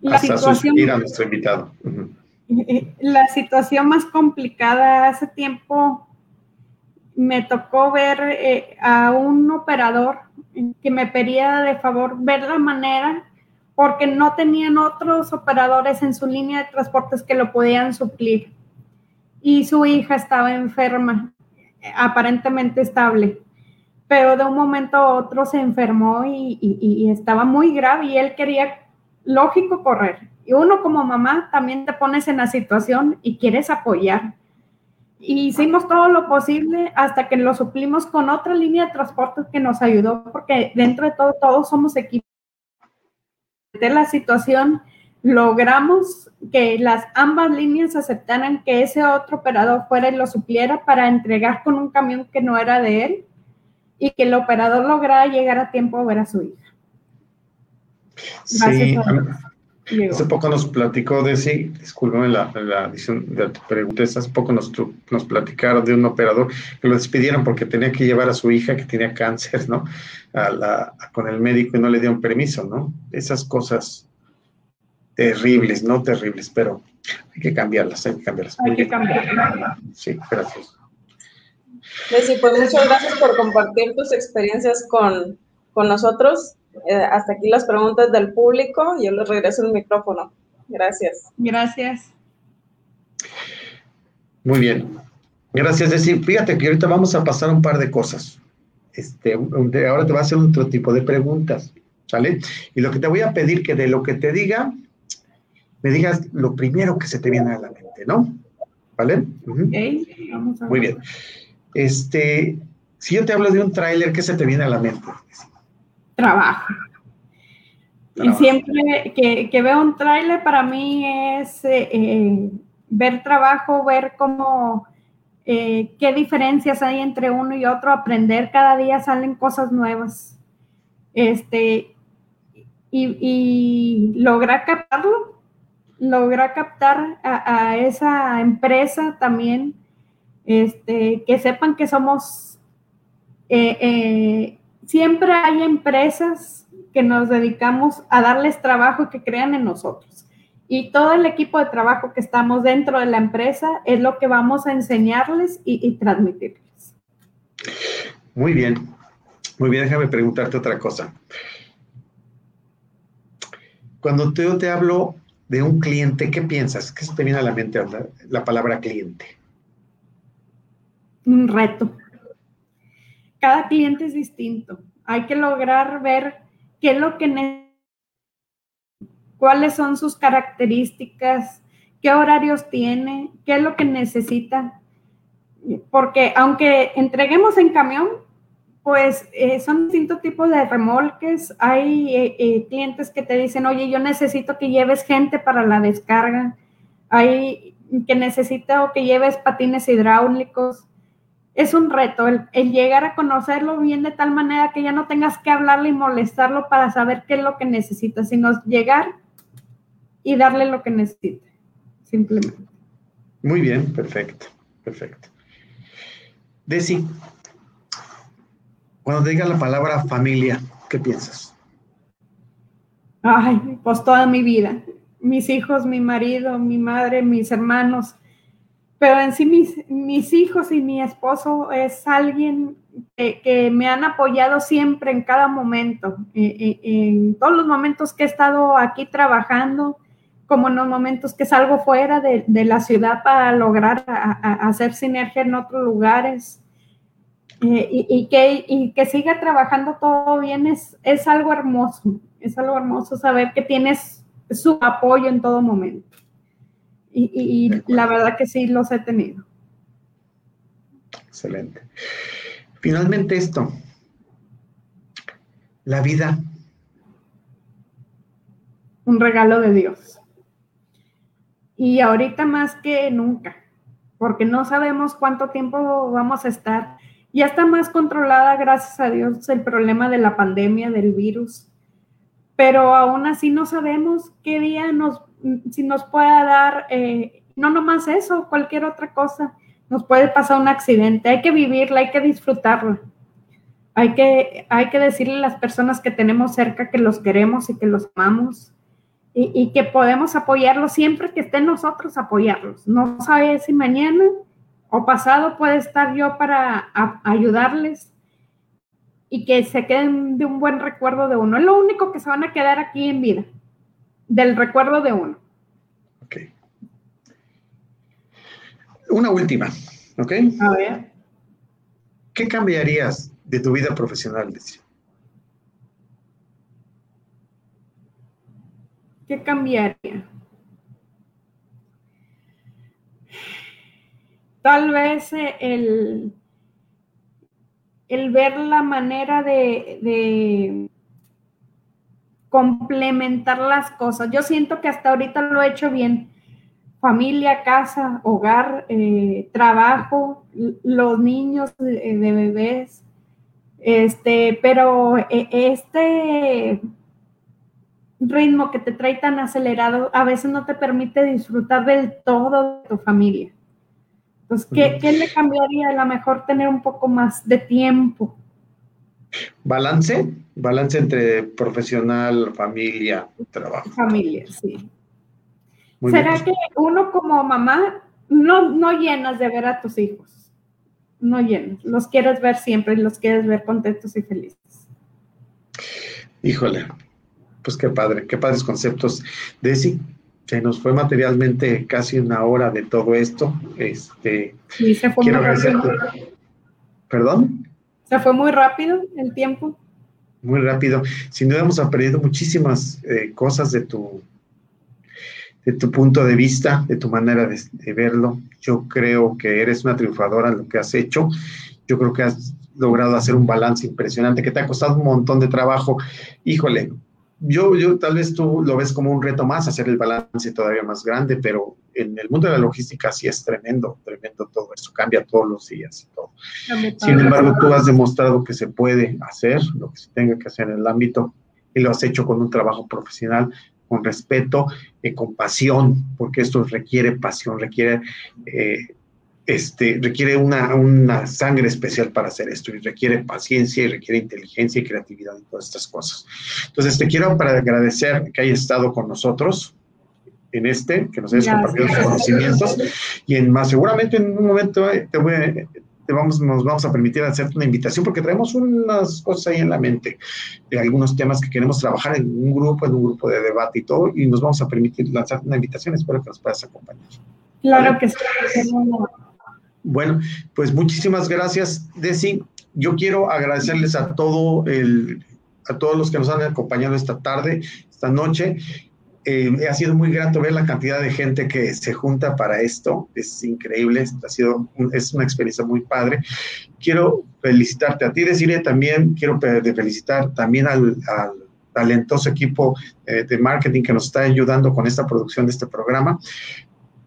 La situación, a nuestro invitado. La situación más complicada hace tiempo me tocó ver eh, a un operador que me pedía de favor ver la manera porque no tenían otros operadores en su línea de transportes que lo podían suplir. Y su hija estaba enferma, aparentemente estable, pero de un momento a otro se enfermó y, y estaba muy grave y él quería lógico correr. Y uno como mamá también te pones en la situación y quieres apoyar. Y hicimos todo lo posible hasta que lo suplimos con otra línea de transporte que nos ayudó, porque dentro de todo, todos somos equipos. De la situación, logramos que las ambas líneas aceptaran que ese otro operador fuera y lo supliera para entregar con un camión que no era de él y que el operador lograra llegar a tiempo a ver a su hija. Sí, hace poco nos platicó de sí, discúlpame la, la edición de tu pregunta, hace poco nos, nos platicaron de un operador que lo despidieron porque tenía que llevar a su hija que tenía cáncer, ¿no? A la, con el médico y no le dieron permiso, ¿no? Esas cosas terribles, no terribles, pero hay que cambiarlas, hay que cambiarlas. Hay que cambiarlas. Sí, gracias. Desi, pues muchas gracias por compartir tus experiencias con, con nosotros. Eh, hasta aquí las preguntas del público. Yo les regreso el micrófono. Gracias. Gracias. Muy bien. Gracias, decir, fíjate que ahorita vamos a pasar un par de cosas. Este, ahora te va a hacer otro tipo de preguntas, ¿sale? Y lo que te voy a pedir que de lo que te diga, me digas lo primero que se te viene a la mente, ¿no? ¿Vale? Muy bien. Este, si yo te hablo de un tráiler, ¿qué se te viene a la mente? Trabajo. Y siempre que, veo un tráiler, para mí es eh, eh, ver trabajo, ver cómo, eh, qué diferencias hay entre uno y otro, aprender, cada día salen cosas nuevas. Este, y, y lograr captarlo, lograr captar a, a, esa empresa también, este, que sepan que somos siempre hay empresas que nos dedicamos a darles trabajo y que crean en nosotros. Y todo el equipo de trabajo que estamos dentro de la empresa es lo que vamos a enseñarles y, transmitirles. Muy bien, muy bien, déjame preguntarte otra cosa. Cuando yo te hablo de un cliente, ¿qué piensas? ¿Qué se te viene a la mente la palabra cliente? Un reto cada cliente es distinto. Hay que lograr ver qué es lo que necesita, cuáles son sus características, qué horarios tiene, qué es lo que necesita. Porque aunque entreguemos en camión, pues eh, son distintos tipos de remolques. Hay eh, eh, clientes que te dicen, oye, yo necesito que lleves gente para la descarga. Hay que necesito que lleves patines hidráulicos es un reto el, llegar a conocerlo bien de tal manera que ya no tengas que hablarle y molestarlo para saber qué es lo que necesita, sino llegar y darle lo que necesite, simplemente. Muy bien, perfecto, perfecto. Desi, cuando te diga la palabra familia, ¿qué piensas? Ay, pues toda mi vida. Mis hijos, mi marido, mi madre, mis hermanos, pero en sí mis, hijos y mi esposo es alguien que, me han apoyado siempre en cada momento, en todos los momentos que he estado aquí trabajando, como en los momentos que salgo fuera de, la ciudad para lograr hacer sinergia en otros lugares. Eh, y, que, y que siga trabajando todo bien es, es algo hermoso, es algo hermoso saber que tienes su apoyo en todo momento. Y, la verdad que sí los he tenido. Excelente. Finalmente esto, la vida. Un regalo de Dios. Y ahorita más que nunca, porque no sabemos cuánto tiempo vamos a estar. Ya está más controlada, gracias a Dios, el problema de la pandemia, del virus. Pero aún así no sabemos qué día nos, si nos pueda dar, eh, no nomás eso, cualquier otra cosa nos puede pasar un accidente, hay que vivirla, hay que disfrutarla. Hay que, hay que decirle a las personas que tenemos cerca que los queremos y que los amamos y, que podemos apoyarlos siempre que estén nosotros apoyarlos. No sabe si mañana o pasado puede estar yo para ayudarles y que se queden de un buen recuerdo de uno. Es lo único que se van a quedar aquí en vida, del recuerdo de uno. Una última, ¿ok? A ver. ¿Qué cambiarías de tu vida profesional, ¿Qué cambiaría? Tal vez eh, el, el ver la manera de, de, complementar las cosas. Yo siento que hasta ahorita lo he hecho bien familia, casa, hogar, eh, trabajo, los niños de, bebés, este, pero eh, este ritmo que te trae tan acelerado a veces no te permite disfrutar del todo de tu familia. Entonces, ¿qué, ¿qué le cambiaría? A lo mejor tener un poco más de tiempo. Balance, balance entre profesional, familia, trabajo. Familia, sí. ¿Será que uno como mamá no, no llenas de ver a tus hijos? No llenas. Los quieres ver siempre los quieres ver contentos y felices. Híjole, pues qué padre, qué padres conceptos. Desi, se nos fue materialmente casi una hora de todo esto. Este, sí, se fue muy rápido. ¿Perdón? Se fue muy rápido el tiempo. Muy rápido. Sin duda hemos aprendido muchísimas eh, cosas de tu, de tu punto de vista, de tu manera de, verlo. Yo creo que eres una triunfadora en lo que has hecho. Yo creo que has logrado hacer un balance impresionante que te ha costado un montón de trabajo. Híjole, yo, yo tal vez tú lo ves como un reto más, hacer el balance todavía más grande, pero en el mundo de la logística sí es tremendo, tremendo todo eso, cambia todos los días y todo. Sin embargo, tú has demostrado que se puede hacer lo que se tenga que hacer en el ámbito y lo has hecho con un trabajo profesional con respeto, y con pasión, porque esto requiere pasión, requiere, eh, este, requiere una, una, sangre especial para hacer esto, y requiere paciencia, y requiere inteligencia y creatividad y todas estas cosas. Entonces, te quiero para agradecer que hayas estado con nosotros en este, que nos hayas compartido tus conocimientos, y en más, seguramente en un momento eh, te voy a, vamos, nos vamos a permitir hacerte una invitación porque traemos unas cosas ahí en la mente de algunos temas que queremos trabajar en un grupo, en un grupo de debate y todo, y nos vamos a permitir lanzar una invitación. Espero que nos puedas acompañar. Claro que sí. Bueno, pues muchísimas gracias, Desi. Yo quiero agradecerles a todo el, a todos los que nos han acompañado esta tarde, esta noche. Eh, ha sido muy grato ver la cantidad de gente que se junta para esto. Es increíble, ha sido es una experiencia muy padre. Quiero felicitarte a ti, decirle también, quiero felicitar también al, talentoso equipo eh, de marketing que nos está ayudando con esta producción de este programa,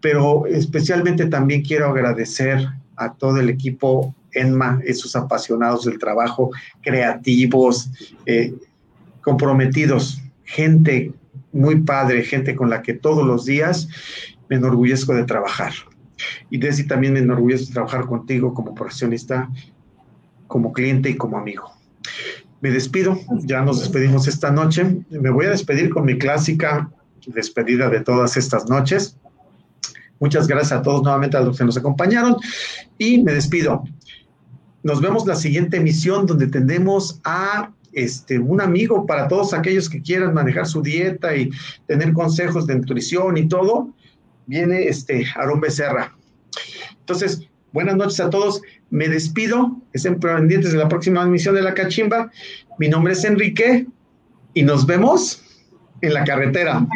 pero especialmente también quiero agradecer a todo el equipo ENMA, esos apasionados del trabajo, creativos, eh, comprometidos, gente muy padre, gente con la que todos los días me enorgullezco de trabajar. Y Desi también me enorgullezco de trabajar contigo como profesionista, como cliente y como amigo. Me despido, ya nos despedimos esta noche. Me voy a despedir con mi clásica despedida de todas estas noches. Muchas gracias a todos nuevamente a los que nos acompañaron y me despido. Nos vemos la siguiente emisión donde tendremos a este, un amigo para todos aquellos que quieran manejar su dieta y tener consejos de nutrición y todo, viene este Aarón Becerra. Entonces, buenas noches a todos. Me despido. Estén pendientes de la próxima emisión de La Cachimba. Mi nombre es Enrique y nos vemos en la carretera.